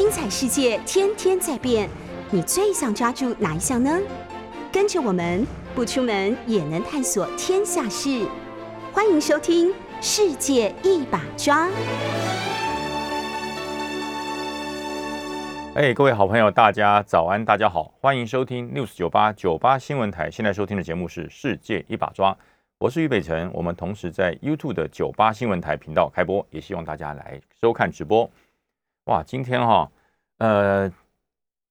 精彩世界天天在变，你最想抓住哪一项呢？跟着我们不出门也能探索天下事，欢迎收听《世界一把抓》。哎，各位好朋友，大家早安，大家好，欢迎收听 News 九八九八新闻台。现在收听的节目是《世界一把抓》，我是于北辰。我们同时在 YouTube 的九八新闻台频道开播，也希望大家来收看直播。哇，今天哈，呃，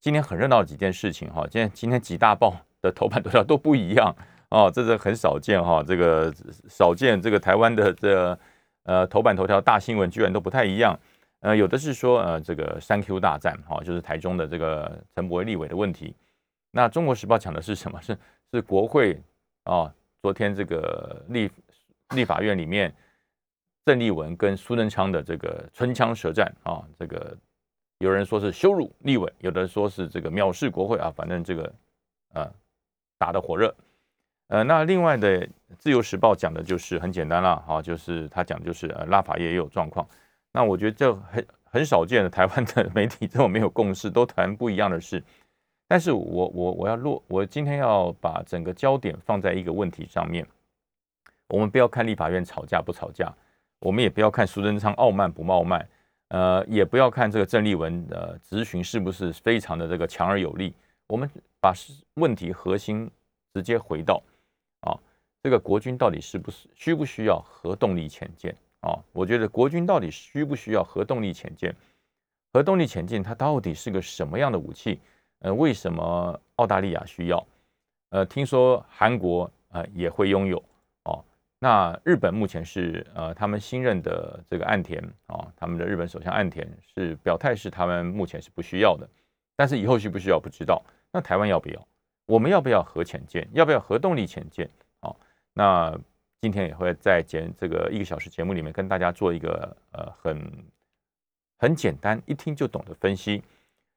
今天很热闹的几件事情哈。今天今天几大报的头版头条都不一样哦，这是很少见哈。这个少见，这个台湾的这呃头版头条大新闻居然都不太一样。呃，有的是说呃这个三 Q 大战哈，就是台中的这个陈伯立委的问题。那中国时报讲的是什么？是是国会啊，昨天这个立立法院里面。郑丽文跟苏贞昌的这个唇枪舌战啊，这个有人说是羞辱立委，有的说是这个藐视国会啊，反正这个呃打得火热。呃，那另外的《自由时报》讲的就是很简单了哈，就是他讲就是呃拉法叶也有状况。那我觉得这很很少见的台湾的媒体这种没有共识，都谈不一样的事。但是我我我要落，我今天要把整个焦点放在一个问题上面，我们不要看立法院吵架不吵架。我们也不要看苏贞昌傲慢不傲慢，呃，也不要看这个郑丽文的咨询是不是非常的这个强而有力。我们把问题核心直接回到啊，这个国军到底是不是需不需要核动力潜舰啊？我觉得国军到底需不需要核动力潜舰？核动力潜舰它到底是个什么样的武器？呃，为什么澳大利亚需要？呃，听说韩国呃也会拥有。那日本目前是呃，他们新任的这个岸田啊，他们的日本首相岸田是表态是他们目前是不需要的，但是以后需不需要不知道。那台湾要不要？我们要不要核潜舰？要不要核动力潜舰？啊，那今天也会在节这个一个小时节目里面跟大家做一个呃很很简单一听就懂的分析。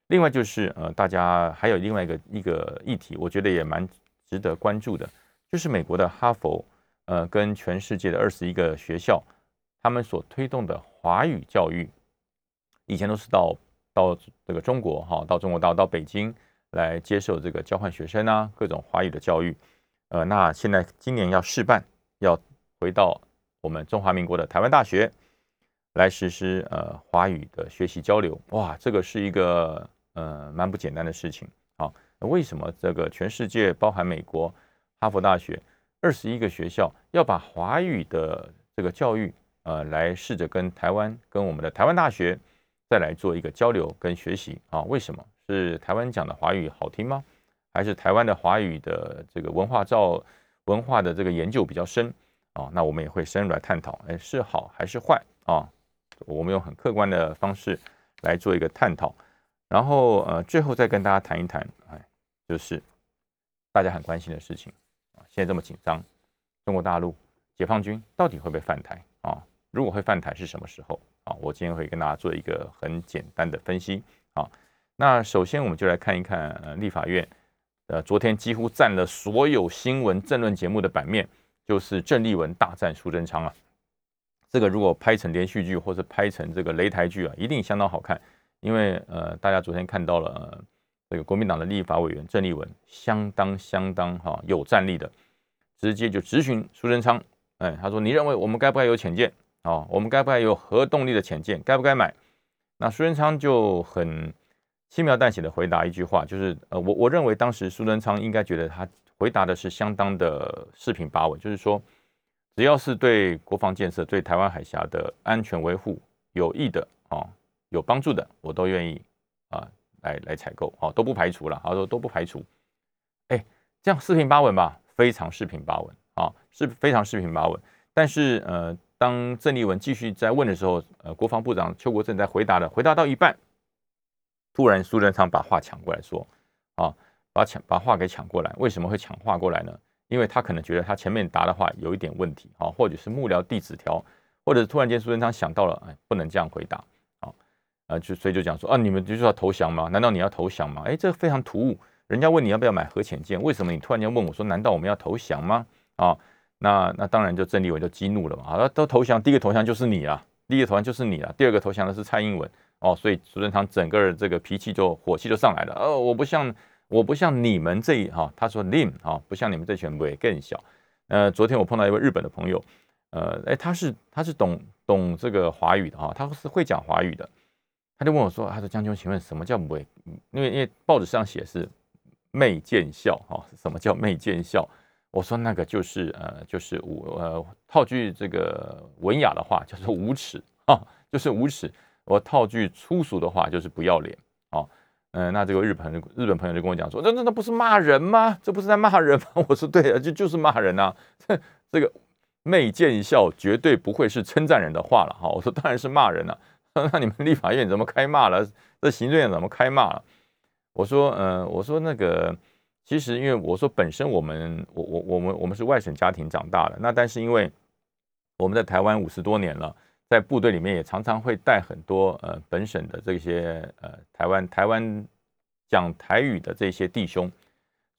另外就是呃，大家还有另外一个一个议题，我觉得也蛮值得关注的，就是美国的哈佛。呃，跟全世界的二十一个学校，他们所推动的华语教育，以前都是到到这个中国哈，到中国到到北京来接受这个交换学生啊，各种华语的教育。呃，那现在今年要试办，要回到我们中华民国的台湾大学来实施呃华语的学习交流。哇，这个是一个呃蛮不简单的事情啊。为什么这个全世界包含美国哈佛大学？二十一个学校要把华语的这个教育，呃，来试着跟台湾、跟我们的台湾大学再来做一个交流跟学习啊？为什么是台湾讲的华语好听吗？还是台湾的华语的这个文化造文化的这个研究比较深啊？那我们也会深入来探讨，哎，是好还是坏啊？我们用很客观的方式来做一个探讨，然后呃，最后再跟大家谈一谈，哎，就是大家很关心的事情。现在这么紧张，中国大陆解放军到底会不会犯台啊？如果会犯台是什么时候啊？我今天会跟大家做一个很简单的分析啊。那首先我们就来看一看呃立法院，呃昨天几乎占了所有新闻政论节目的版面，就是郑丽文大战苏贞昌啊。这个如果拍成连续剧或者拍成这个擂台剧啊，一定相当好看，因为呃大家昨天看到了这个国民党的立法委员郑丽文相当相当哈有战力的。直接就质询苏贞昌，哎，他说：“你认为我们该不该有潜舰啊？我们该不该有核动力的潜舰？该不该买？”那苏贞昌就很轻描淡写的回答一句话，就是：“呃，我我认为当时苏贞昌应该觉得他回答的是相当的四平八稳，就是说，只要是对国防建设、对台湾海峡的安全维护有益的啊，有帮助的，我都愿意啊来来采购，啊，都不排除了。他说都不排除，哎，这样四平八稳吧。”非常四平八稳啊，是非常四平八稳。但是呃，当郑丽文继续在问的时候，呃，国防部长邱国正在回答的，回答到一半，突然苏贞昌把话抢过来说，啊，把抢把话给抢过来。为什么会抢话过来呢？因为他可能觉得他前面答的话有一点问题啊，或者是幕僚递纸条，或者突然间苏贞昌想到了，哎，不能这样回答啊，呃，就所以就讲说，啊，你们就是要投降吗？难道你要投降吗？哎，这非常突兀。人家问你要不要买核潜舰，为什么你突然间问我说，难道我们要投降吗？啊，那那当然就郑丽文就激怒了嘛，啊，都投降，第一个投降就是你啊，第一个投降就是你啊，第二个投降的是蔡英文哦，所以苏贞昌整个这个脾气就火气就上来了。哦，我不像我不像你们这一哈，他说 Lim 哈，不像你们这群伪更小。呃，昨天我碰到一位日本的朋友，呃，哎，他是他是懂懂这个华语的哈，他是会讲华语的，他就问我说，他说将军，请问什么叫伪？因为因为报纸上写是媚见笑哈，什么叫媚见笑？我说那个就是呃就是无呃套句这个文雅的话，就是无耻啊，就是无耻。我套句粗俗的话，就是不要脸啊。嗯，那这个日本日本朋友就跟我讲说，那那那不是骂人吗？这不是在骂人吗？我说对啊，就就是骂人啊。这 这个媚见笑绝对不会是称赞人的话了哈。我说当然是骂人了。那你们立法院怎么开骂了？这行政院怎么开骂了？我说，嗯，我说那个。其实，因为我说本身我们我我我们我们是外省家庭长大的，那但是因为我们在台湾五十多年了，在部队里面也常常会带很多呃本省的这些呃台湾台湾讲台语的这些弟兄，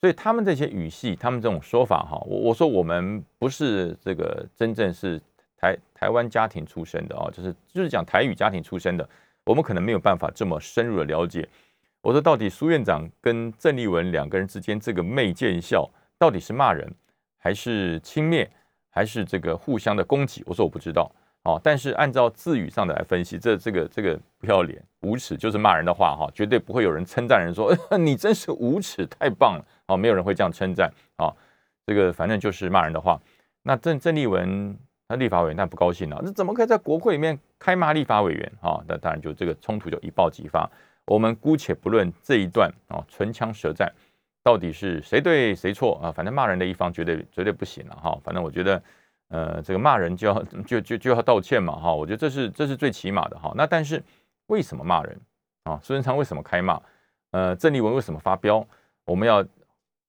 所以他们这些语系，他们这种说法哈，我我说我们不是这个真正是台台湾家庭出身的啊，就是就是讲台语家庭出身的，我们可能没有办法这么深入的了解。我说，到底苏院长跟郑丽文两个人之间这个媚见笑，到底是骂人，还是轻蔑，还是这个互相的攻击？我说我不知道。哦，但是按照字语上的来分析，这这个这个不要脸、无耻，就是骂人的话哈，绝对不会有人称赞人说 你真是无耻，太棒了。哦，没有人会这样称赞。哦，这个反正就是骂人的话。那郑郑丽文那立法委员那不高兴了，那怎么可以在国会里面开骂立法委员？哈，那当然就这个冲突就一爆即发。我们姑且不论这一段啊，唇枪舌战到底是谁对谁错啊？反正骂人的一方绝对绝对不行了哈。反正我觉得，呃，这个骂人就要就就就要道歉嘛哈。我觉得这是这是最起码的哈。那但是为什么骂人啊？孙文昌为什么开骂？呃，郑丽文为什么发飙？我们要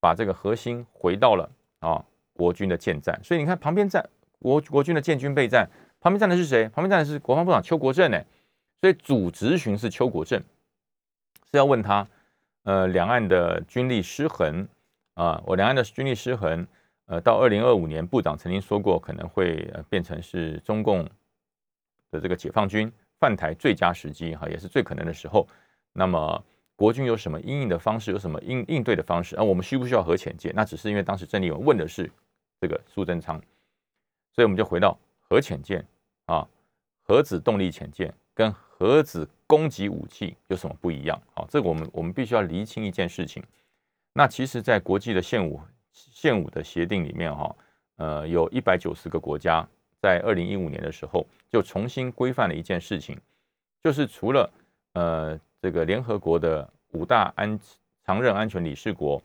把这个核心回到了啊，国军的建战。所以你看旁边站国国军的建军备战，旁边站的是谁？旁边站的是国防部长邱国正呢。所以主执行是邱国正。是要问他，呃，两岸的军力失衡啊，我两岸的军力失衡，呃，到二零二五年，部长曾经说过，可能会呃变成是中共的这个解放军犯台最佳时机哈，也是最可能的时候。那么国军有什么应应的方式，有什么应应对的方式？啊，我们需不需要核潜舰？那只是因为当时郑丽文问的是这个苏贞昌，所以我们就回到核潜舰啊，核子动力潜舰跟核子。攻击武器有什么不一样？好，这个我们我们必须要厘清一件事情。那其实，在国际的现武现武的协定里面，哈，呃，有一百九十个国家在二零一五年的时候就重新规范了一件事情，就是除了呃这个联合国的五大安常任安全理事国，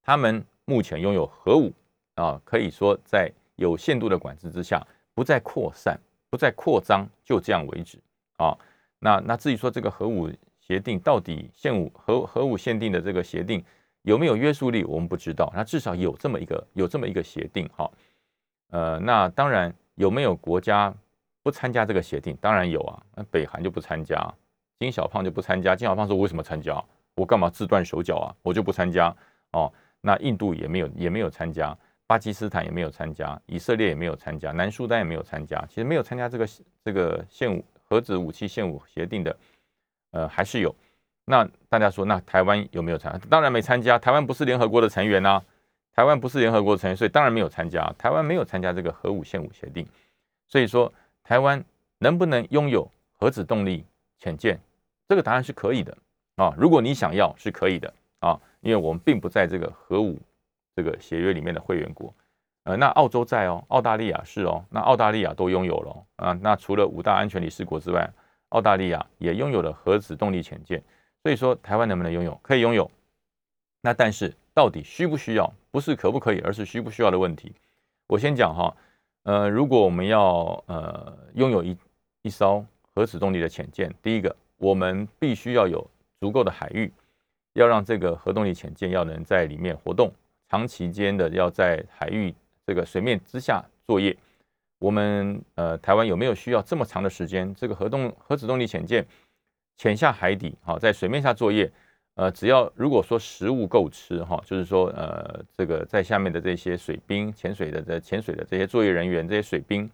他们目前拥有核武啊，可以说在有限度的管制之下，不再扩散，不再扩张，就这样为止啊。那那至于说这个核武协定到底限武核核武限定的这个协定有没有约束力，我们不知道。那至少有这么一个有这么一个协定，哈，呃，那当然有没有国家不参加这个协定？当然有啊，那北韩就不参加，金小胖就不参加。金小胖说：“我为什么参加？我干嘛自断手脚啊？我就不参加哦。”那印度也没有也没有参加，巴基斯坦也没有参加，以色列也没有参加，南苏丹也没有参加。其实没有参加这个这个限武。核子武器限武协定的，呃，还是有。那大家说，那台湾有没有参？当然没参加。台湾不是联合国的成员呐，台湾不是联合国的成员，所以当然没有参加。台湾没有参加这个核武限武协定，所以说台湾能不能拥有核子动力潜舰？这个答案是可以的啊。如果你想要，是可以的啊，因为我们并不在这个核武这个协约里面的会员国。呃，那澳洲在哦，澳大利亚是哦，那澳大利亚都拥有了啊。那除了五大安全理事国之外，澳大利亚也拥有了核子动力潜舰。所以说，台湾能不能拥有？可以拥有。那但是到底需不需要？不是可不可以，而是需不需要的问题。我先讲哈，呃，如果我们要呃拥有一一艘核子动力的潜舰，第一个，我们必须要有足够的海域，要让这个核动力潜舰要能在里面活动，长期间的要在海域。这个水面之下作业，我们呃台湾有没有需要这么长的时间？这个核动核子动力潜舰潜下海底，好在水面下作业，呃，只要如果说食物够吃哈，就是说呃这个在下面的这些水兵潜水的这潜水的这些作业人员这些水兵，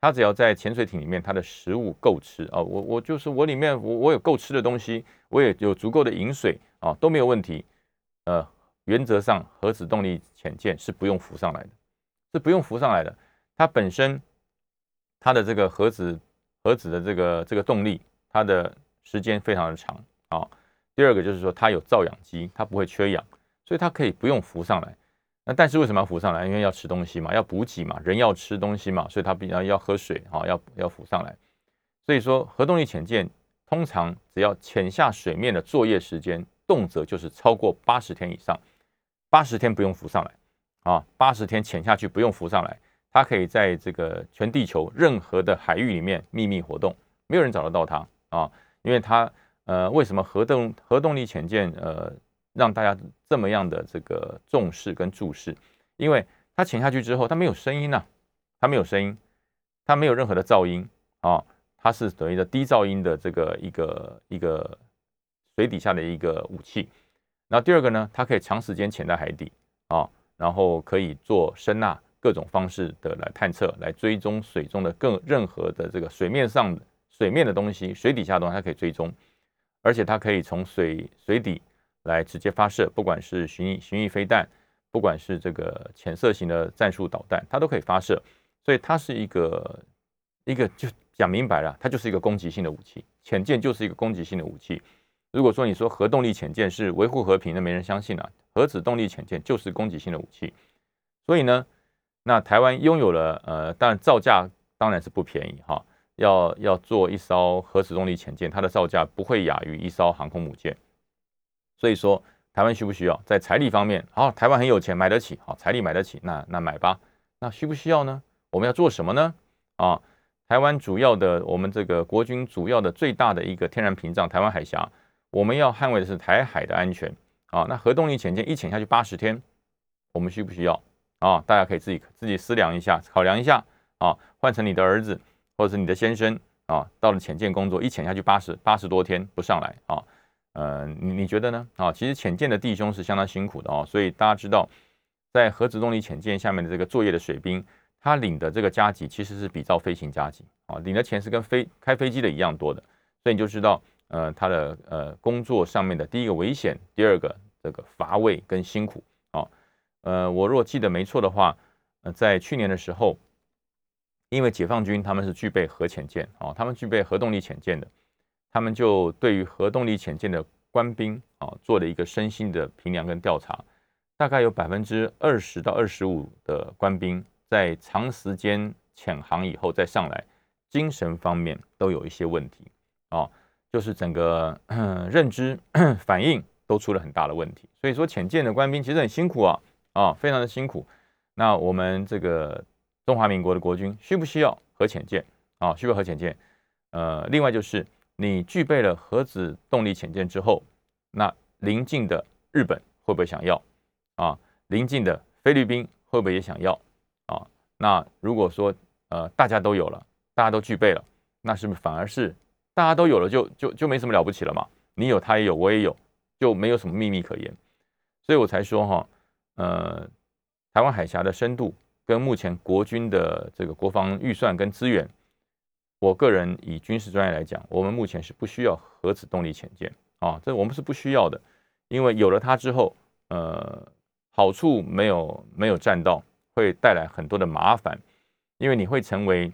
他只要在潜水艇里面，他的食物够吃啊，我我就是我里面我我有够吃的东西，我也有足够的饮水啊，都没有问题。呃，原则上核子动力潜舰是不用浮上来的，是不用浮上来的。它本身它的这个核子核子的这个这个动力，它的时间非常的长啊。第二个就是说它有造氧机，它不会缺氧，所以它可以不用浮上来。那但是为什么要浮上来？因为要吃东西嘛，要补给嘛，人要吃东西嘛，所以它比较要喝水啊，要要浮上来。所以说核动力潜舰通常只要潜下水面的作业时间，动辄就是超过八十天以上，八十天不用浮上来啊，八十天潜下去不用浮上来，它可以在这个全地球任何的海域里面秘密活动，没有人找得到它啊，因为它呃为什么核动核动力潜舰呃？让大家这么样的这个重视跟注视，因为它潜下去之后，它没有声音呐，它没有声音，它没有任何的噪音啊，它是等于的低噪音的这个一个一个水底下的一个武器。然后第二个呢，它可以长时间潜在海底啊，然后可以做声呐各种方式的来探测，来追踪水中的更任何的这个水面上水面的东西，水底下的东西它可以追踪，而且它可以从水水底。来直接发射，不管是巡弋巡弋飞弹，不管是这个潜射型的战术导弹，它都可以发射。所以它是一个一个就讲明白了，它就是一个攻击性的武器。潜舰就是一个攻击性的武器。如果说你说核动力潜舰是维护和平，那没人相信了。核子动力潜舰就是攻击性的武器。所以呢，那台湾拥有了呃，当然造价当然是不便宜哈。要要做一艘核子动力潜舰，它的造价不会亚于一艘航空母舰。所以说，台湾需不需要在财力方面？好，台湾很有钱，买得起。好，财力买得起，那那买吧。那需不需要呢？我们要做什么呢？啊，台湾主要的，我们这个国军主要的最大的一个天然屏障——台湾海峡，我们要捍卫的是台海的安全。啊，那核动力潜舰一潜下去八十天，我们需不需要？啊，大家可以自己自己思量一下，考量一下。啊，换成你的儿子或者是你的先生啊，到了潜舰工作，一潜下去八十八十多天不上来啊。呃，你你觉得呢？啊，其实潜舰的弟兄是相当辛苦的哦，所以大家知道，在核子动力潜舰下面的这个作业的水兵，他领的这个加级其实是比照飞行加级啊，领的钱是跟飞开飞机的一样多的，所以你就知道，呃，他的呃工作上面的第一个危险，第二个这个乏味跟辛苦啊，呃，我若记得没错的话，呃，在去年的时候，因为解放军他们是具备核潜舰啊，他们具备核动力潜舰的。他们就对于核动力潜舰的官兵啊做了一个身心的评量跟调查，大概有百分之二十到二十五的官兵在长时间潜航以后再上来，精神方面都有一些问题啊，就是整个认知反应都出了很大的问题。所以说潜舰的官兵其实很辛苦啊啊，非常的辛苦。那我们这个中华民国的国军需不需要核潜舰啊？需不需要核潜舰？呃，另外就是。你具备了核子动力潜舰之后，那邻近的日本会不会想要啊？邻近的菲律宾会不会也想要啊？那如果说呃大家都有了，大家都具备了，那是不是反而是大家都有了就就就没什么了不起了嘛？你有他也有我也有，就没有什么秘密可言。所以我才说哈，呃，台湾海峡的深度跟目前国军的这个国防预算跟资源。我个人以军事专业来讲，我们目前是不需要核子动力潜舰啊，这我们是不需要的，因为有了它之后，呃，好处没有没有占到，会带来很多的麻烦，因为你会成为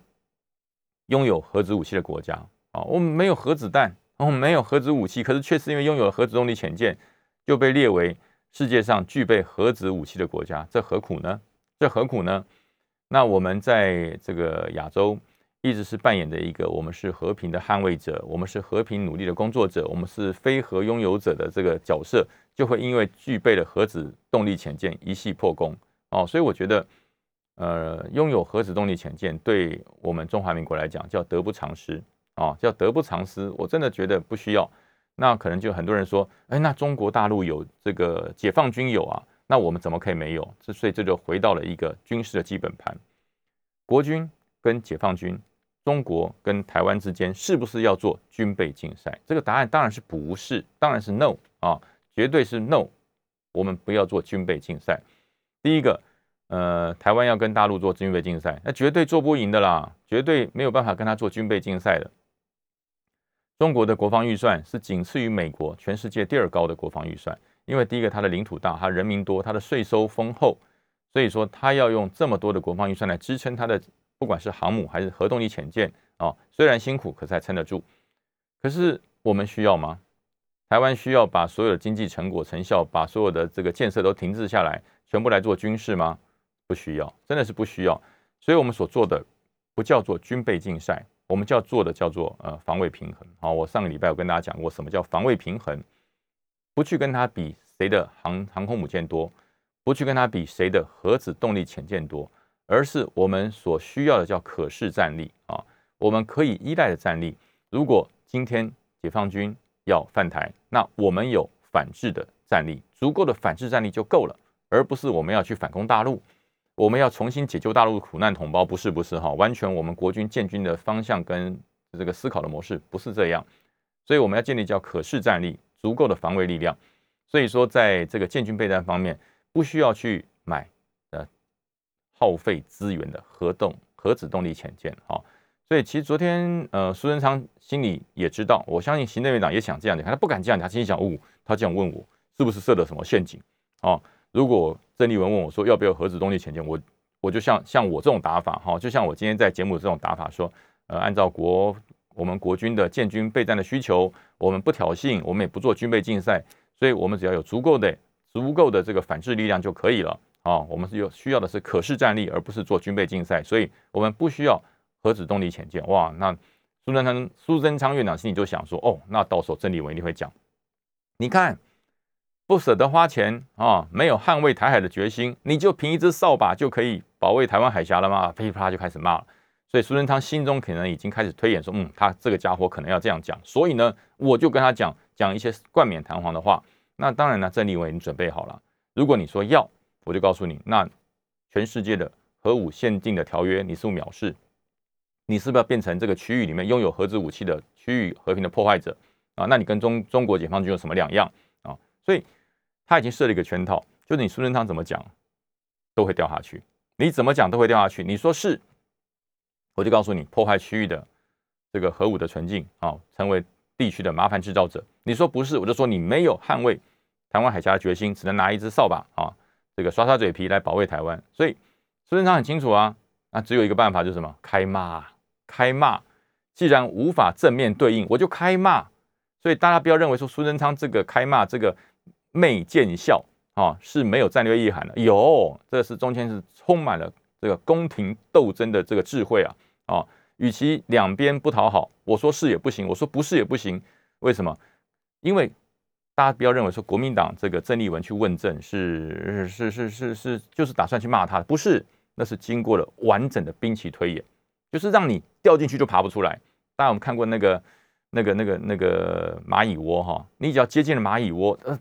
拥有核子武器的国家啊。我们没有核子弹，我们没有核子武器，可是却是因为拥有了核子动力潜舰，就被列为世界上具备核子武器的国家，这何苦呢？这何苦呢？那我们在这个亚洲。一直是扮演的一个，我们是和平的捍卫者，我们是和平努力的工作者，我们是非核拥有者的这个角色，就会因为具备了核子动力潜舰一系破功哦。所以我觉得，呃，拥有核子动力潜舰对我们中华民国来讲叫得不偿失啊，叫得不偿失。我真的觉得不需要。那可能就很多人说，哎，那中国大陆有这个解放军有啊，那我们怎么可以没有？这所以这就回到了一个军事的基本盘，国军跟解放军。中国跟台湾之间是不是要做军备竞赛？这个答案当然是不是，当然是 no 啊，绝对是 no。我们不要做军备竞赛。第一个，呃，台湾要跟大陆做军备竞赛，那绝对做不赢的啦，绝对没有办法跟他做军备竞赛的。中国的国防预算是仅次于美国，全世界第二高的国防预算。因为第一个，它的领土大，它人民多，它的税收丰厚，所以说它要用这么多的国防预算来支撑它的，不管是航母还是核动力潜舰啊，虽然辛苦，可是还撑得住。可是我们需要吗？台湾需要把所有的经济成果成效，把所有的这个建设都停滞下来，全部来做军事吗？不需要，真的是不需要。所以我们所做的不叫做军备竞赛。我们叫做的叫做呃防卫平衡。好，我上个礼拜有跟大家讲过什么叫防卫平衡，不去跟他比谁的航航空母舰多，不去跟他比谁的核子动力潜舰多，而是我们所需要的叫可视战力啊，我们可以依赖的战力。如果今天解放军要犯台，那我们有反制的战力，足够的反制战力就够了，而不是我们要去反攻大陆。我们要重新解救大陆苦难同胞，不是不是哈，完全我们国军建军的方向跟这个思考的模式不是这样，所以我们要建立叫可视战力，足够的防卫力量。所以说，在这个建军备战方面，不需要去买呃耗费资源的核动核子动力潜舰哈。所以其实昨天呃苏贞昌心里也知道，我相信行政院长也想这样讲，他不敢这样讲，他心里想哦，他这样问我是不是设了什么陷阱啊？如果郑丽文问我说要不要核子动力潜舰，我我就像像我这种打法哈，就像我今天在节目这种打法说，呃，按照国我们国军的建军备战的需求，我们不挑衅，我们也不做军备竞赛，所以我们只要有足够的足够的这个反制力量就可以了啊。我们是有需要的是可视战力，而不是做军备竞赛，所以我们不需要核子动力潜舰。哇，那苏贞昌苏贞昌院长心里就想说，哦，那到时候郑丽文一定会讲，你看。不舍得花钱啊，没有捍卫台海的决心，你就凭一支扫把就可以保卫台湾海峡了吗？噼里啪啦就开始骂了。所以苏贞昌心中可能已经开始推演说，嗯，他这个家伙可能要这样讲。所以呢，我就跟他讲讲一些冠冕堂皇的话。那当然呢，郑立伟已经准备好了。如果你说要，我就告诉你，那全世界的核武限定的条约，你是不是藐视？你是不是要变成这个区域里面拥有核子武器的区域和平的破坏者啊？那你跟中中国解放军有什么两样啊？所以。他已经设了一个圈套，就是你苏贞昌怎么讲都会掉下去，你怎么讲都会掉下去。你说是，我就告诉你破坏区域的这个核武的纯净啊，成为地区的麻烦制造者。你说不是，我就说你没有捍卫台湾海峡的决心，只能拿一支扫把啊，这个刷刷嘴皮来保卫台湾。所以苏贞昌很清楚啊，那只有一个办法就是什么？开骂，开骂。既然无法正面对应，我就开骂。所以大家不要认为说苏贞昌这个开骂这个。媚见笑啊是没有战略意涵的，有，这是中间是充满了这个宫廷斗争的这个智慧啊啊，与其两边不讨好，我说是也不行，我说不是也不行，为什么？因为大家不要认为说国民党这个郑丽文去问政是是是是是就是打算去骂他，不是，那是经过了完整的兵棋推演，就是让你掉进去就爬不出来。大家我们看过那个那个那个那个蚂蚁窝哈，你只要接近了蚂蚁窝，呃。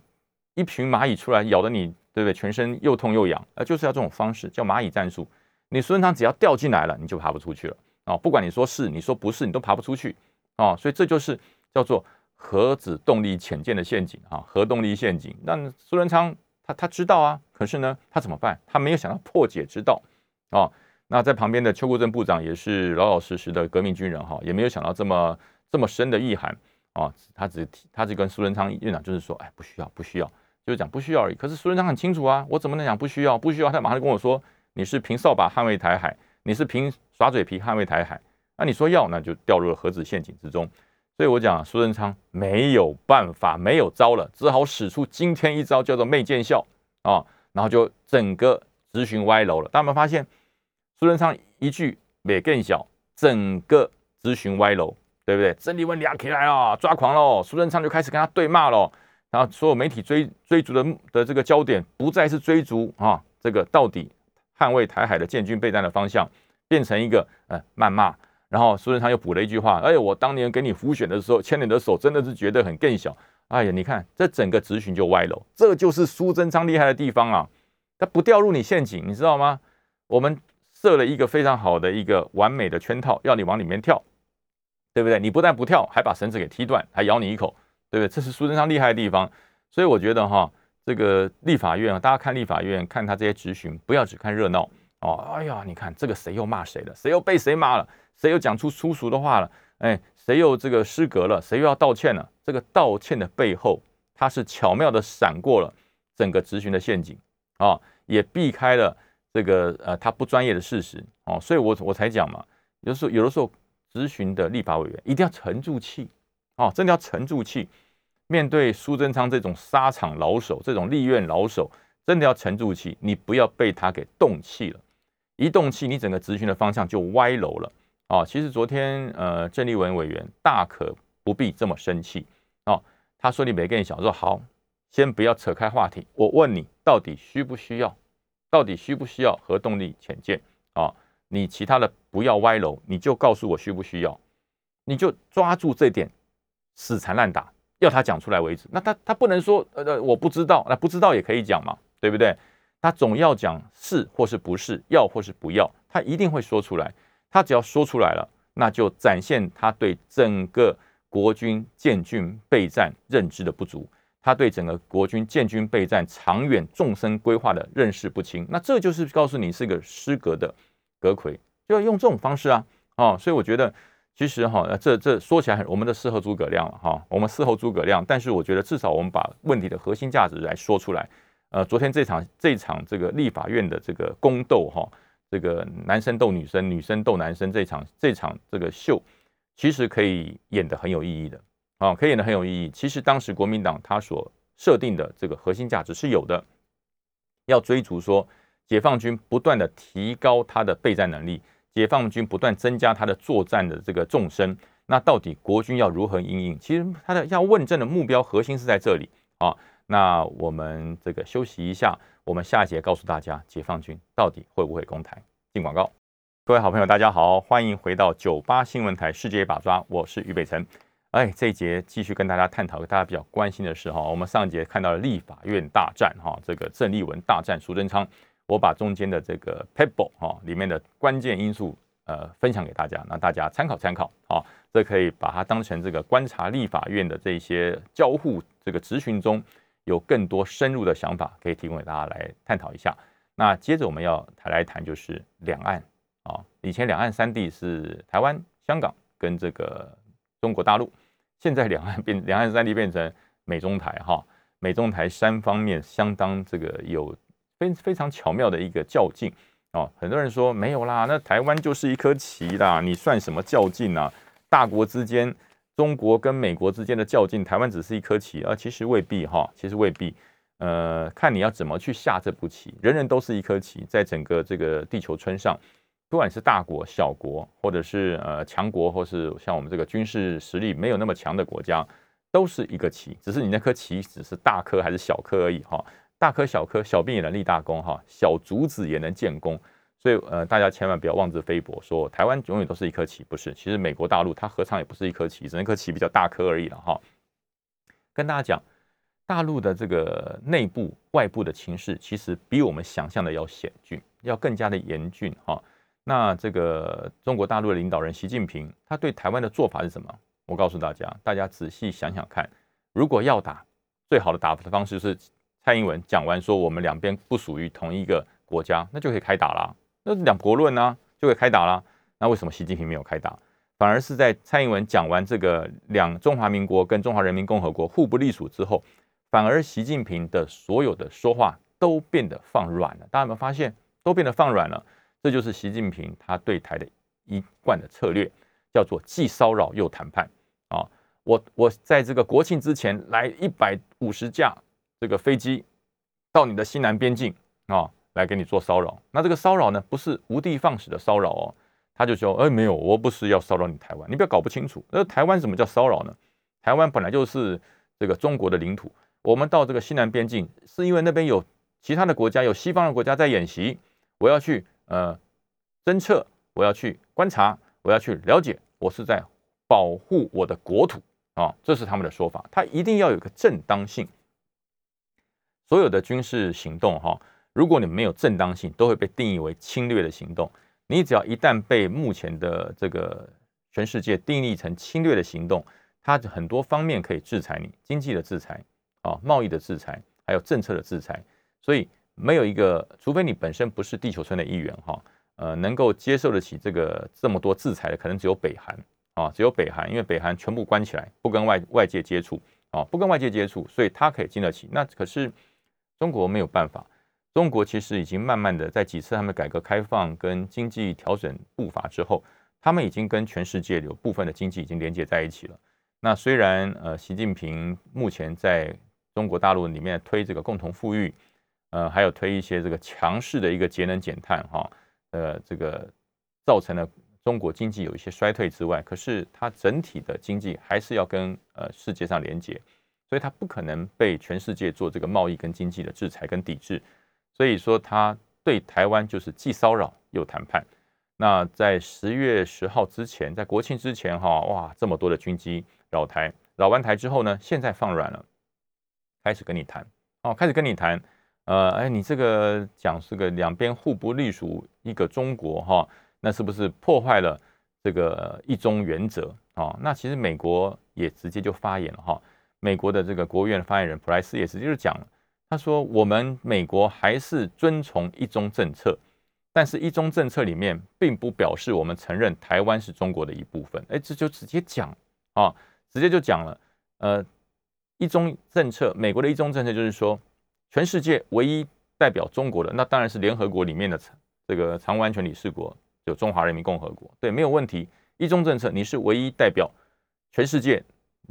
一群蚂蚁出来咬的你，对不对？全身又痛又痒，呃，就是要这种方式，叫蚂蚁战术。你孙昌只要掉进来了，你就爬不出去了啊！不管你说是，你说不是，你都爬不出去啊！所以这就是叫做核子动力潜舰的陷阱啊，核动力陷阱。那苏文昌他他知道啊，可是呢，他怎么办？他没有想到破解之道啊。那在旁边的邱国正部长也是老老实实的革命军人哈，也没有想到这么这么深的意涵啊。他只他只跟苏文昌院长就是说，哎，不需要，不需要。就是讲不需要而已。可是苏贞昌很清楚啊，我怎么能讲不需要？不需要，他马上就跟我说：“你是凭扫把捍卫台海，你是凭耍嘴皮捍卫台海。”那你说要，那就掉入了核子陷阱之中。所以我讲苏贞昌没有办法，没有招了，只好使出今天一招，叫做媚见笑啊，然后就整个直询歪楼了。大家有没有发现，苏贞昌一句美更小，整个直询歪楼，对不对？郑丽文俩起来了，抓狂喽！苏贞昌就开始跟他对骂喽。然后所有媒体追追逐的的这个焦点不再是追逐啊，这个到底捍卫台海的建军备战的方向，变成一个呃谩骂。然后苏贞昌又补了一句话：，哎，我当年给你辅选的时候牵你的手，真的是觉得很更小。哎呀，你看这整个执行就歪了。这就是苏贞昌厉害的地方啊，他不掉入你陷阱，你知道吗？我们设了一个非常好的一个完美的圈套，要你往里面跳，对不对？你不但不跳，还把绳子给踢断，还咬你一口。对不对？这是苏贞昌厉害的地方，所以我觉得哈，这个立法院啊，大家看立法院，看他这些质询，不要只看热闹哦。哎呀，你看这个谁又骂谁了，谁又被谁骂了，谁又讲出粗俗的话了，哎，谁又这个失格了，谁又要道歉了？这个道歉的背后，他是巧妙的闪过了整个质询的陷阱啊，也避开了这个呃他不专业的事实哦。所以我我才讲嘛，有的时候有的时候质询的立法委员一定要沉住气哦，真的要沉住气。面对苏贞昌这种沙场老手，这种立院老手，真的要沉住气，你不要被他给动气了。一动气，你整个咨询的方向就歪楼了啊！其实昨天，呃，郑丽文委员大可不必这么生气哦。他说你没跟你讲，说好，先不要扯开话题。我问你，到底需不需要？到底需不需要核动力潜舰啊？你其他的不要歪楼，你就告诉我需不需要，你就抓住这点，死缠烂打。要他讲出来为止，那他他不能说呃呃我不知道，那不知道也可以讲嘛，对不对？他总要讲是或是不是，要或是不要，他一定会说出来。他只要说出来了，那就展现他对整个国军建军备战认知的不足，他对整个国军建军备战长远纵深规划的认识不清。那这就是告诉你是一个失格的阁魁，就要用这种方式啊，哦，所以我觉得。其实哈，这这说起来很，我们的事后诸葛亮了哈，我们事后诸葛亮。但是我觉得至少我们把问题的核心价值来说出来。呃，昨天这场这场这个立法院的这个宫斗哈，这个男生斗女生，女生斗男生这场这场这个秀，其实可以演的很有意义的啊，可以演的很有意义。其实当时国民党他所设定的这个核心价值是有的，要追逐说解放军不断的提高他的备战能力。解放军不断增加他的作战的这个纵深，那到底国军要如何应应？其实他的要问政的目标核心是在这里啊。那我们这个休息一下，我们下一节告诉大家，解放军到底会不会攻台？进广告，各位好朋友，大家好，欢迎回到九八新闻台世界把抓，我是于北辰。哎，这一节继续跟大家探讨大家比较关心的是哈，我们上一节看到了立法院大战哈，这个郑丽文大战苏贞昌。我把中间的这个 pebble 哈里面的关键因素呃分享给大家，那大家参考参考啊，这可以把它当成这个观察立法院的这一些交互这个质询中有更多深入的想法，可以提供给大家来探讨一下。那接着我们要来谈就是两岸啊，以前两岸三地是台湾、香港跟这个中国大陆，现在两岸变两岸三地变成美中台哈，美中台三方面相当这个有。非非常巧妙的一个较劲哦，很多人说没有啦，那台湾就是一颗棋啦，你算什么较劲啊？大国之间，中国跟美国之间的较劲，台湾只是一颗棋啊，其实未必哈，其实未必。呃，看你要怎么去下这步棋，人人都是一颗棋，在整个这个地球村上，不管是大国、小国，或者是呃强国，或是像我们这个军事实力没有那么强的国家，都是一个棋，只是你那颗棋只是大颗还是小颗而已哈。大颗小颗，小兵也能立大功哈，小竹子也能建功，所以呃，大家千万不要妄自菲薄，说台湾永远都是一颗棋，不是，其实美国大陆它何尝也不是一颗棋，只是一颗棋比较大颗而已了哈。跟大家讲，大陆的这个内部、外部的情势，其实比我们想象的要险峻，要更加的严峻哈。那这个中国大陆的领导人习近平，他对台湾的做法是什么？我告诉大家，大家仔细想想看，如果要打，最好的打的方式是。蔡英文讲完说我们两边不属于同一个国家，那就可以开打了。那两国论呢，就可以开打了。那为什么习近平没有开打，反而是在蔡英文讲完这个两中华民国跟中华人民共和国互不隶属之后，反而习近平的所有的说话都变得放软了。大家有没有发现，都变得放软了？这就是习近平他对台的一贯的策略，叫做既骚扰又谈判啊。我我在这个国庆之前来一百五十架。这个飞机到你的西南边境啊，来给你做骚扰。那这个骚扰呢，不是无的放矢的骚扰哦。他就说：“哎，没有，我不是要骚扰你台湾，你不要搞不清楚。那台湾什么叫骚扰呢？台湾本来就是这个中国的领土。我们到这个西南边境，是因为那边有其他的国家，有西方的国家在演习。我要去呃侦测，我要去观察，我要去了解，我是在保护我的国土啊。这是他们的说法。他一定要有个正当性。”所有的军事行动，哈，如果你没有正当性，都会被定义为侵略的行动。你只要一旦被目前的这个全世界定义成侵略的行动，它很多方面可以制裁你：经济的制裁，啊，贸易的制裁，还有政策的制裁，所以没有一个，除非你本身不是地球村的一员哈，呃，能够接受得起这个这么多制裁的，可能只有北韩啊，只有北韩，因为北韩全部关起来，不跟外外界接触啊，不跟外界接触，所以它可以经得起。那可是中国没有办法，中国其实已经慢慢的在几次他们改革开放跟经济调整步伐之后，他们已经跟全世界有部分的经济已经连接在一起了。那虽然呃，习近平目前在中国大陆里面推这个共同富裕，呃，还有推一些这个强势的一个节能减碳哈，呃，这个造成了中国经济有一些衰退之外，可是它整体的经济还是要跟呃世界上连接，所以它不可能被全世界做这个贸易跟经济的制裁跟抵制，所以说它对台湾就是既骚扰又谈判。那在十月十号之前，在国庆之前哈，哇，这么多的军机。扰台扰完台之后呢，现在放软了，开始跟你谈哦，开始跟你谈，呃，哎，你这个讲是个两边互不隶属一个中国哈，那是不是破坏了这个一中原则啊？那其实美国也直接就发言了哈，美国的这个国务院发言人普莱斯也直接就讲了，他说我们美国还是遵从一中政策，但是一中政策里面并不表示我们承认台湾是中国的一部分，哎，这就直接讲啊。直接就讲了，呃，一中政策，美国的一中政策就是说，全世界唯一代表中国的，那当然是联合国里面的这个常务安全理事国，就中华人民共和国，对，没有问题。一中政策，你是唯一代表全世界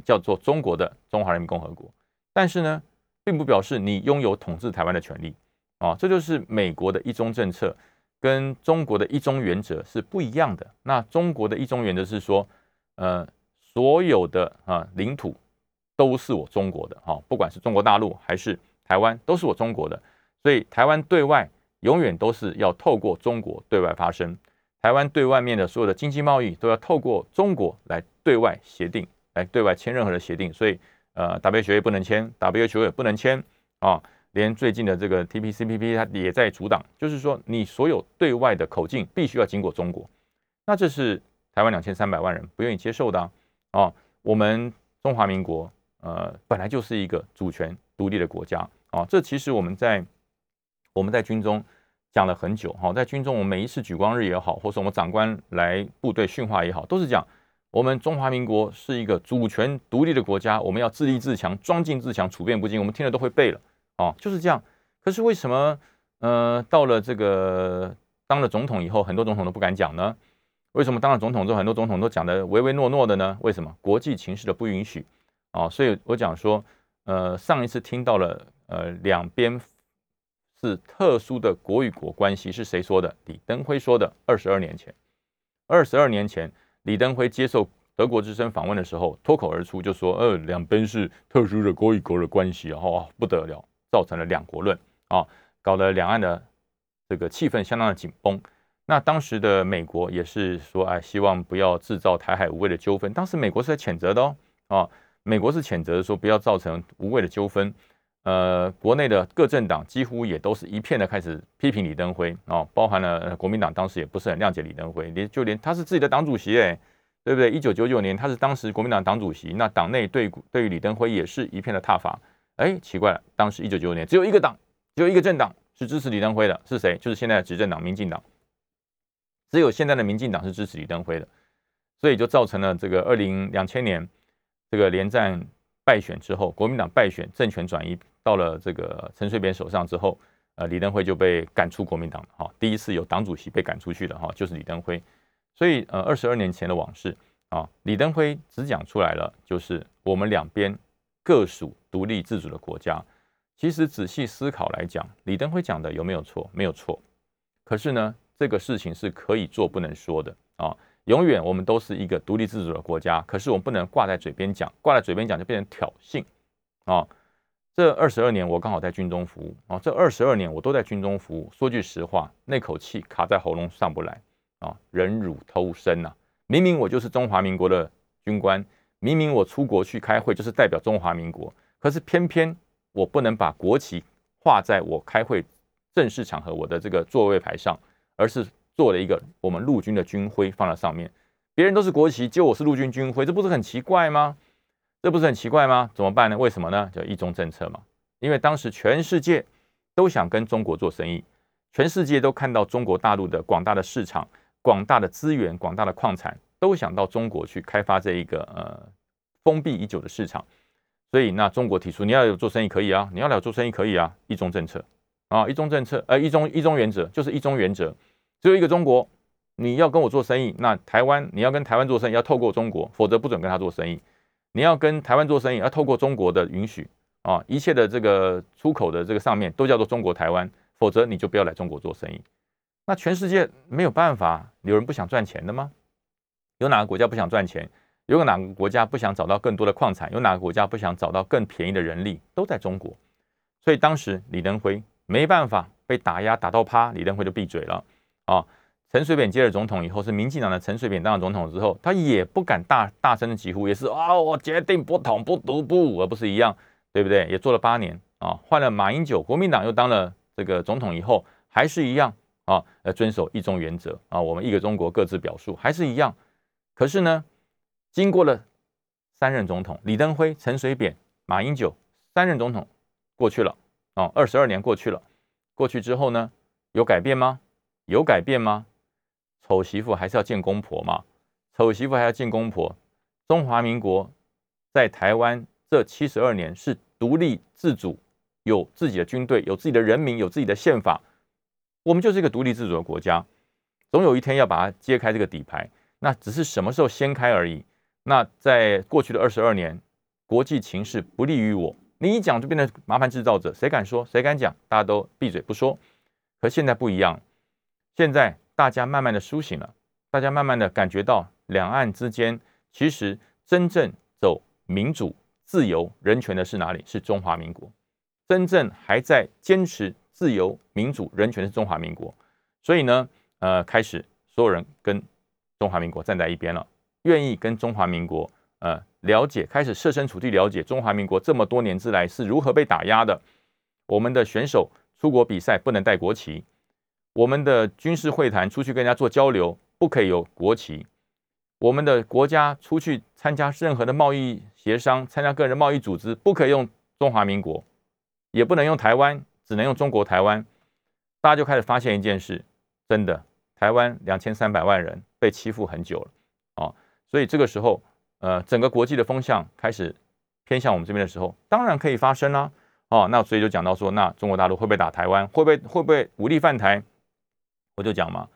叫做中国的中华人民共和国，但是呢，并不表示你拥有统治台湾的权利啊，这就是美国的一中政策跟中国的一中原则是不一样的。那中国的一中原则是说，呃。所有的啊领土都是我中国的哈，不管是中国大陆还是台湾，都是我中国的。所以台湾对外永远都是要透过中国对外发声，台湾对外面的所有的经济贸易都要透过中国来对外协定，来对外签任何的协定。所以呃，WTO 也不能签，WTO 也不能签啊，连最近的这个 TPCPP 它也在阻挡，就是说你所有对外的口径必须要经过中国，那这是台湾两千三百万人不愿意接受的。啊，我们中华民国呃本来就是一个主权独立的国家啊，这其实我们在我们在军中讲了很久哈，在军中我们每一次举光日也好，或是我们长官来部队训话也好，都是讲我们中华民国是一个主权独立的国家，我们要自立自强，庄敬自强，处变不惊，我们听了都会背了啊，就是这样。可是为什么呃到了这个当了总统以后，很多总统都不敢讲呢？为什么当了总统之后，很多总统都讲的唯唯诺诺的呢？为什么国际情势的不允许啊？所以我讲说，呃，上一次听到了，呃，两边是特殊的国与国关系，是谁说的？李登辉说的。二十二年前，二十二年前，李登辉接受德国之声访问的时候，脱口而出就说，呃，两边是特殊的国与国的关系，然后不得了，造成了两国论啊，搞得两岸的这个气氛相当的紧绷。那当时的美国也是说，哎，希望不要制造台海无谓的纠纷。当时美国是在谴责的哦，啊，美国是谴责说不要造成无谓的纠纷。呃，国内的各政党几乎也都是一片的开始批评李登辉啊，包含了国民党当时也不是很谅解李登辉，连就连他是自己的党主席哎，对不对？一九九九年他是当时国民党党主席，那党内对对于李登辉也是一片的挞伐。哎，奇怪了，当时一九九九年只有一个党，只有一个政党是支持李登辉的，是谁？就是现在的执政党民进党。只有现在的民进党是支持李登辉的，所以就造成了这个二零两千年这个连战败选之后，国民党败选，政权转移到了这个陈水扁手上之后，呃，李登辉就被赶出国民党了。哈，第一次有党主席被赶出去的哈，就是李登辉。所以呃，二十二年前的往事啊，李登辉只讲出来了，就是我们两边各属独立自主的国家。其实仔细思考来讲，李登辉讲的有没有错？没有错。可是呢？这个事情是可以做不能说的啊！永远我们都是一个独立自主的国家，可是我们不能挂在嘴边讲，挂在嘴边讲就变成挑衅啊！这二十二年我刚好在军中服务啊，这二十二年我都在军中服务。说句实话，那口气卡在喉咙上不来啊，忍辱偷生呐！明明我就是中华民国的军官，明明我出国去开会就是代表中华民国，可是偏偏我不能把国旗画在我开会正式场合我的这个座位牌上。而是做了一个我们陆军的军徽放在上面，别人都是国旗，就我是陆军军徽，这不是很奇怪吗？这不是很奇怪吗？怎么办呢？为什么呢？叫一中政策嘛，因为当时全世界都想跟中国做生意，全世界都看到中国大陆的广大的市场、广大的资源、广大的矿产，都想到中国去开发这一个呃封闭已久的市场。所以，那中国提出你要有做生意可以啊，你要来做生意可以啊，一中政策啊，一中政策，呃，一中一中原则就是一中原则，只有一个中国。你要跟我做生意，那台湾你要跟台湾做生意，要透过中国，否则不准跟他做生意。你要跟台湾做生意，要透过中国的允许啊，一切的这个出口的这个上面都叫做中国台湾，否则你就不要来中国做生意。那全世界没有办法，有人不想赚钱的吗？有哪个国家不想赚钱？有哪个国家不想找到更多的矿产？有哪个国家不想找到更便宜的人力？都在中国。所以当时李登辉没办法被打压打到趴，李登辉就闭嘴了啊。陈水扁接了总统以后，是民进党的陈水扁当了总统之后，他也不敢大大声的疾呼，也是啊，我决定不统不独不，而不是一样，对不对？也做了八年啊，换了马英九，国民党又当了这个总统以后，还是一样啊，呃，遵守一中原则啊，我们一个中国各自表述，还是一样。可是呢，经过了三任总统，李登辉、陈水扁、马英九三任总统过去了啊，二十二年过去了，过去之后呢，有改变吗？有改变吗？丑媳妇还是要见公婆嘛？丑媳妇还要见公婆。中华民国在台湾这七十二年是独立自主，有自己的军队，有自己的人民，有自己的宪法。我们就是一个独立自主的国家，总有一天要把它揭开这个底牌。那只是什么时候掀开而已。那在过去的二十二年，国际情势不利于我，你一讲就变成麻烦制造者，谁敢说？谁敢讲？大家都闭嘴不说。可现在不一样，现在。大家慢慢的苏醒了，大家慢慢的感觉到两岸之间其实真正走民主、自由、人权的是哪里？是中华民国。真正还在坚持自由、民主、人权是中华民国。所以呢，呃，开始所有人跟中华民国站在一边了，愿意跟中华民国呃了解，开始设身处地了解中华民国这么多年之来是如何被打压的。我们的选手出国比赛不能带国旗。我们的军事会谈出去跟人家做交流，不可以有国旗。我们的国家出去参加任何的贸易协商，参加个人贸易组织，不可以用中华民国，也不能用台湾，只能用中国台湾。大家就开始发现一件事：真的，台湾两千三百万人被欺负很久了啊！所以这个时候，呃，整个国际的风向开始偏向我们这边的时候，当然可以发生啦。哦，那所以就讲到说，那中国大陆会不会打台湾？会不会会不会武力犯台？我就讲嘛，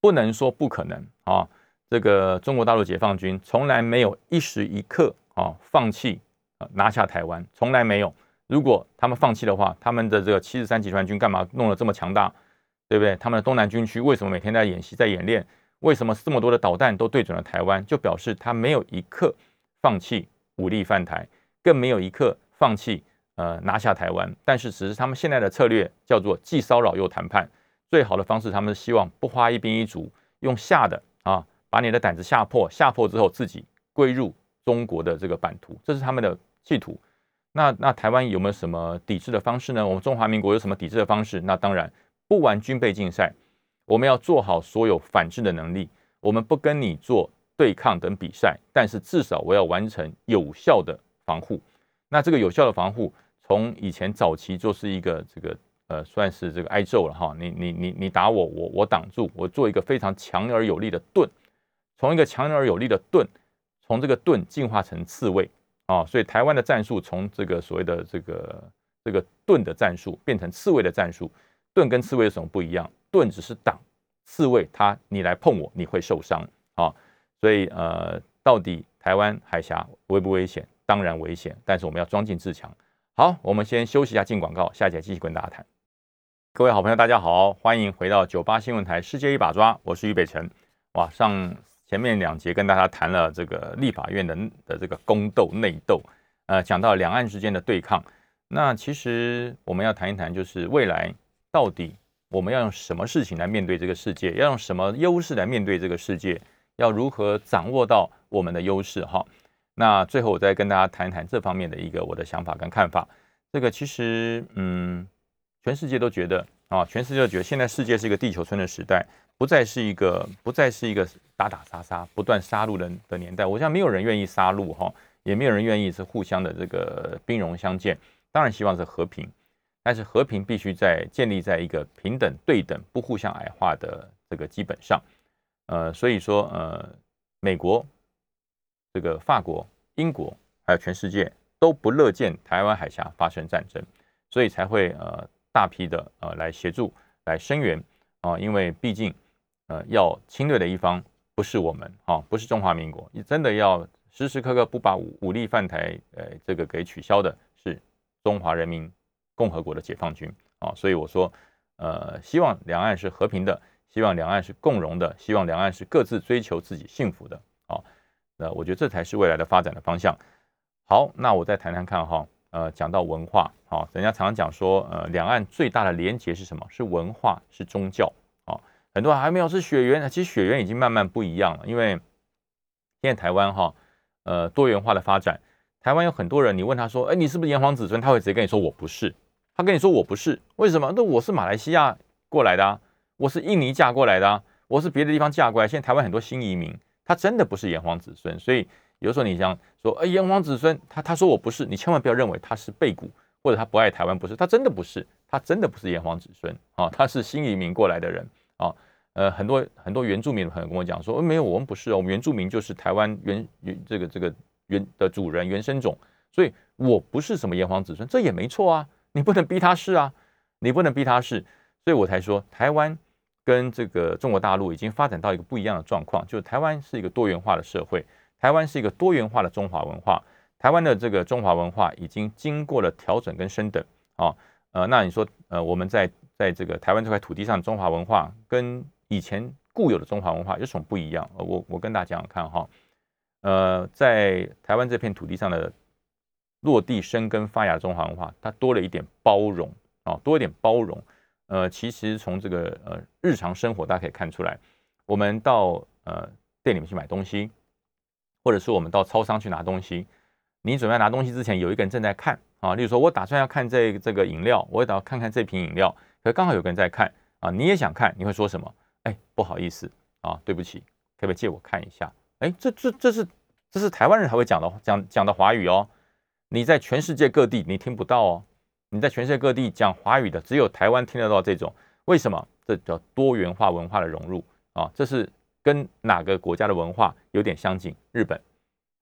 不能说不可能啊！这个中国大陆解放军从来没有一时一刻啊放弃啊拿下台湾，从来没有。如果他们放弃的话，他们的这个七十三集团军干嘛弄得这么强大？对不对？他们的东南军区为什么每天在演习、在演练？为什么这么多的导弹都对准了台湾？就表示他没有一刻放弃武力犯台，更没有一刻放弃呃拿下台湾。但是只是他们现在的策略叫做既骚扰又谈判。最好的方式，他们希望不花一兵一卒，用吓的啊，把你的胆子吓破，吓破之后自己归入中国的这个版图，这是他们的企图。那那台湾有没有什么抵制的方式呢？我们中华民国有什么抵制的方式？那当然不玩军备竞赛，我们要做好所有反制的能力。我们不跟你做对抗等比赛，但是至少我要完成有效的防护。那这个有效的防护，从以前早期就是一个这个。呃，算是这个挨揍了哈，你你你你打我，我我挡住，我做一个非常强而有力的盾，从一个强而有力的盾，从这个盾进化成刺猬啊，所以台湾的战术从这个所谓的这个这个盾的战术变成刺猬的战术，盾跟刺猬有什么不一样？盾只是挡，刺猬它你来碰我你会受伤啊，所以呃，到底台湾海峡危不危险？当然危险，但是我们要装进自强。好，我们先休息一下，进广告，下节继续跟大家谈。各位好朋友，大家好，欢迎回到九八新闻台《世界一把抓》，我是于北辰。哇，上前面两节跟大家谈了这个立法院的的这个宫斗内斗，呃，讲到两岸之间的对抗。那其实我们要谈一谈，就是未来到底我们要用什么事情来面对这个世界，要用什么优势来面对这个世界，要如何掌握到我们的优势？哈，那最后我再跟大家谈一谈这方面的一个我的想法跟看法。这个其实，嗯。全世界都觉得啊，全世界觉得现在世界是一个地球村的时代，不再是一个不再是一个打打杀杀、不断杀戮人的年代。我想没有人愿意杀戮哈，也没有人愿意是互相的这个兵戎相见。当然希望是和平，但是和平必须在建立在一个平等、对等、不互相矮化的这个基本上。呃，所以说，呃，美国、这个法国、英国，还有全世界都不乐见台湾海峡发生战争，所以才会呃大批的呃来协助、来声援啊，因为毕竟呃要侵略的一方不是我们啊，不是中华民国，你真的要时时刻刻不把武武力犯台，呃，这个给取消的是。中华人民共和国的解放军啊，所以我说，呃，希望两岸是和平的，希望两岸是共荣的，希望两岸是各自追求自己幸福的啊。那我觉得这才是未来的发展的方向。好，那我再谈谈看哈，呃，讲到文化，好，人家常常讲说，呃，两岸最大的连结是什么？是文化，是宗教啊。很多人还没有是血缘，其实血缘已经慢慢不一样了，因为现在台湾哈，呃，多元化的发展。台湾有很多人，你问他说：“哎，你是不是炎黄子孙？”他会直接跟你说：“我不是。”他跟你说：“我不是。”为什么？那我是马来西亚过来的啊，我是印尼嫁过来的啊，我是别的地方嫁过来。现在台湾很多新移民，他真的不是炎黄子孙。所以有时候你想说：“哎，炎黄子孙。”他他说我不是，你千万不要认为他是背骨或者他不爱台湾，不是，他真的不是，他真的不是炎黄子孙啊，他是新移民过来的人啊。呃，很多很多原住民的朋友跟我讲说：“没有，我们不是，我们原住民就是台湾原原这个这个。”原的主人原生种，所以我不是什么炎黄子孙，这也没错啊。你不能逼他是啊，你不能逼他是，所以我才说台湾跟这个中国大陆已经发展到一个不一样的状况，就是台湾是一个多元化的社会，台湾是一个多元化的中华文化，台湾的这个中华文化已经经过了调整跟升等啊。呃，那你说呃，我们在在这个台湾这块土地上，中华文化跟以前固有的中华文化有什么不一样？我我跟大家讲讲看哈。呃，在台湾这片土地上的落地生根发芽的中华文化，它多了一点包容啊，多一点包容。呃，其实从这个呃日常生活，大家可以看出来，我们到呃店里面去买东西，或者是我们到超商去拿东西，你准备拿东西之前，有一个人正在看啊。例如说，我打算要看这这个饮料，我也打算看看这瓶饮料，可刚好有个人在看啊，你也想看，你会说什么？哎，不好意思啊，对不起，可不可以借我看一下？哎，这这这是这是台湾人才会讲的讲讲的华语哦，你在全世界各地你听不到哦，你在全世界各地讲华语的只有台湾听得到这种，为什么？这叫多元化文化的融入啊，这是跟哪个国家的文化有点相近？日本，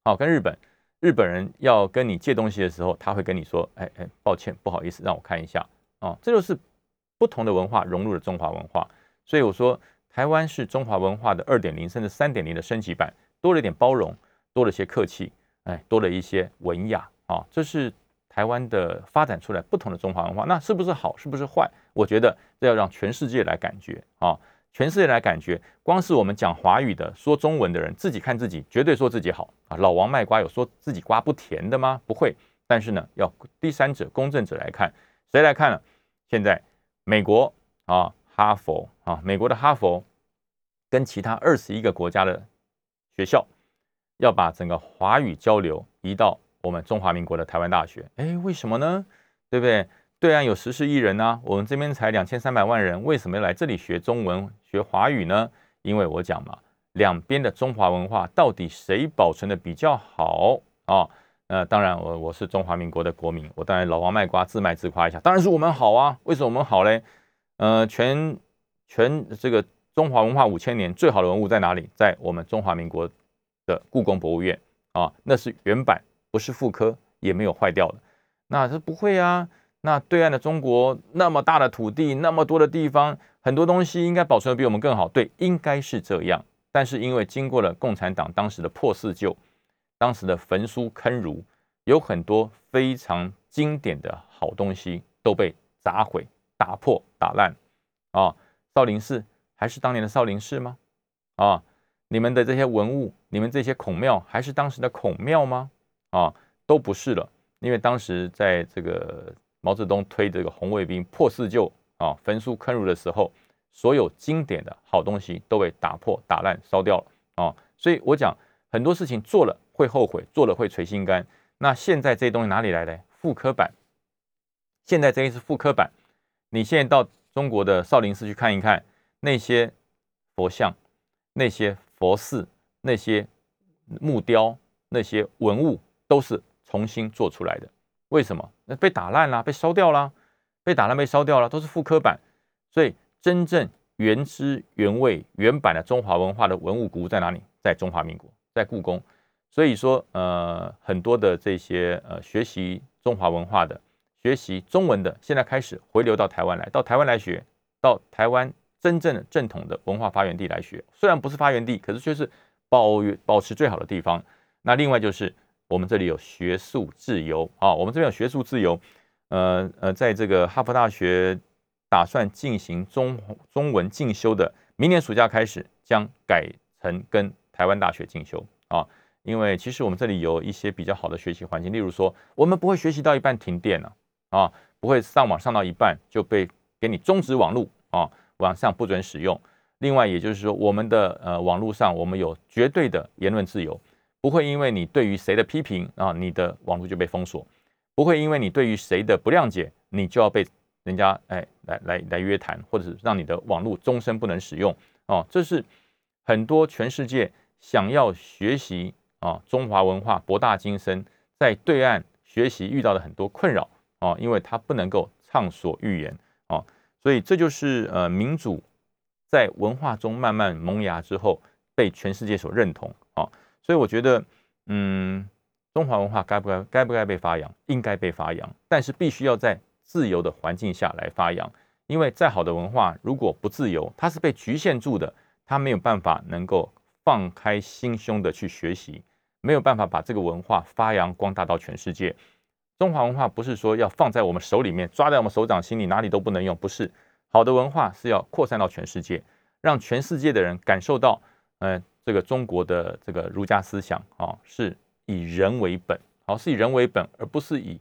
好，跟日本日本人要跟你借东西的时候，他会跟你说，哎哎，抱歉，不好意思，让我看一下啊，这就是不同的文化融入了中华文化，所以我说台湾是中华文化的二点零甚至三点零的升级版。多了一点包容，多了些客气，哎，多了一些文雅啊，这是台湾的发展出来不同的中华文化。那是不是好？是不是坏？我觉得这要让全世界来感觉啊，全世界来感觉。光是我们讲华语的、说中文的人，自己看自己，绝对说自己好啊。老王卖瓜有说自己瓜不甜的吗？不会。但是呢，要第三者、公正者来看，谁来看呢？现在美国啊，哈佛啊，美国的哈佛跟其他二十一个国家的。学校要把整个华语交流移到我们中华民国的台湾大学，哎，为什么呢？对不对？对岸有十四亿人呢，我们这边才两千三百万人，为什么要来这里学中文、学华语呢？因为我讲嘛，两边的中华文化到底谁保存的比较好啊？呃，当然我我是中华民国的国民，我当然老王卖瓜自卖自夸一下，当然是我们好啊。为什么我们好嘞？呃，全全这个。中华文化五千年最好的文物在哪里？在我们中华民国的故宫博物院啊，那是原版，不是复刻，也没有坏掉的。那这不会啊？那对岸的中国那么大的土地，那么多的地方，很多东西应该保存的比我们更好。对，应该是这样。但是因为经过了共产党当时的破四旧，当时的焚书坑儒，有很多非常经典的好东西都被砸毁、打破、打烂啊！少林寺。还是当年的少林寺吗？啊，你们的这些文物，你们这些孔庙，还是当时的孔庙吗？啊，都不是了。因为当时在这个毛泽东推这个红卫兵破四旧啊，焚书坑儒的时候，所有经典的好东西都被打破、打烂、烧掉了啊。所以我讲很多事情做了会后悔，做了会捶心肝。那现在这些东西哪里来的？复刻版。现在这些是复刻版，你现在到中国的少林寺去看一看。那些佛像、那些佛寺、那些木雕、那些文物，都是重新做出来的。为什么？那被打烂了，被烧掉了，被打烂被烧掉了，都是复刻版。所以真正原汁原味、原版的中华文化的文物古物在哪里？在中华民国，在故宫。所以说，呃，很多的这些呃学习中华文化的、学习中文的，现在开始回流到台湾来，到台湾来学，到台湾真正正统的文化发源地来学。虽然不是发源地，可是却是保保持最好的地方。那另外就是我们这里有学术自由啊，我们这边有学术自由。呃呃，在这个哈佛大学打算进行中中文进修的，明年暑假开始将改成跟台湾大学进修啊。因为其实我们这里有一些比较好的学习环境，例如说，我们不会学习到一半停电了啊，不会上网上到一半就被给你终止网络啊，网上不准使用。另外，也就是说，我们的呃网络上我们有绝对的言论自由，不会因为你对于谁的批评啊，你的网络就被封锁；不会因为你对于谁的不谅解，你就要被人家哎来来来约谈，或者是让你的网络终身不能使用哦。这是很多全世界想要学习。啊，中华文化博大精深，在对岸学习遇到的很多困扰啊，因为他不能够畅所欲言啊，所以这就是呃民主在文化中慢慢萌芽之后被全世界所认同啊，所以我觉得嗯，中华文化该不该该不该被发扬，应该被发扬，但是必须要在自由的环境下来发扬，因为再好的文化如果不自由，它是被局限住的，它没有办法能够放开心胸的去学习。没有办法把这个文化发扬光大到全世界。中华文化不是说要放在我们手里面，抓在我们手掌心里，哪里都不能用。不是，好的文化是要扩散到全世界，让全世界的人感受到，呃，这个中国的这个儒家思想啊，是以人为本，好，是以人为本，而不是以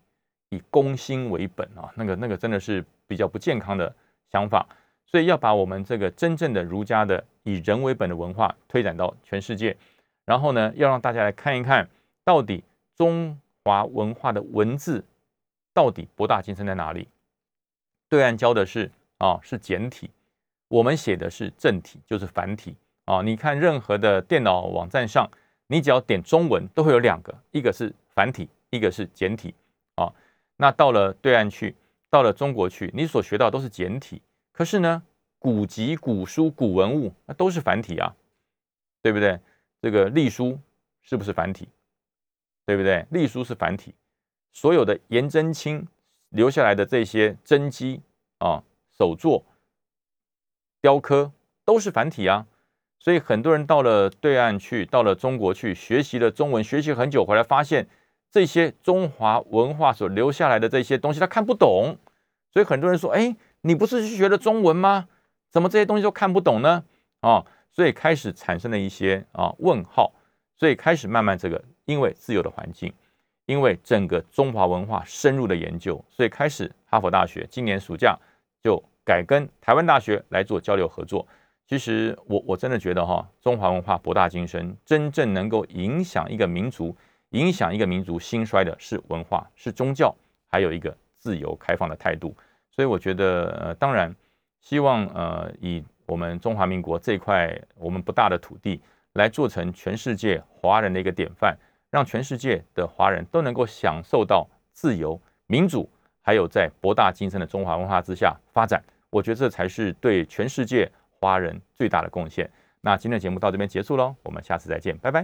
以公心为本啊。那个那个真的是比较不健康的想法。所以要把我们这个真正的儒家的以人为本的文化推展到全世界。然后呢，要让大家来看一看，到底中华文化的文字到底博大精深在哪里？对岸教的是啊，是简体，我们写的是正体，就是繁体啊。你看任何的电脑网站上，你只要点中文，都会有两个，一个是繁体，一个是简体啊。那到了对岸去，到了中国去，你所学到都是简体，可是呢，古籍、古书、古文物那都是繁体啊，对不对？这个隶书是不是繁体？对不对？隶书是繁体，所有的颜真卿留下来的这些真迹啊、手作、雕刻都是繁体啊。所以很多人到了对岸去，到了中国去学习了中文，学习很久回来，发现这些中华文化所留下来的这些东西他看不懂。所以很多人说：“哎，你不是去学了中文吗？怎么这些东西都看不懂呢？”啊。所以开始产生了一些啊问号，所以开始慢慢这个，因为自由的环境，因为整个中华文化深入的研究，所以开始哈佛大学今年暑假就改跟台湾大学来做交流合作。其实我我真的觉得哈，中华文化博大精深，真正能够影响一个民族、影响一个民族兴衰的是文化，是宗教，还有一个自由开放的态度。所以我觉得，呃，当然希望呃以。我们中华民国这块我们不大的土地，来做成全世界华人的一个典范，让全世界的华人都能够享受到自由、民主，还有在博大精深的中华文化之下发展。我觉得这才是对全世界华人最大的贡献。那今天的节目到这边结束喽，我们下次再见，拜拜。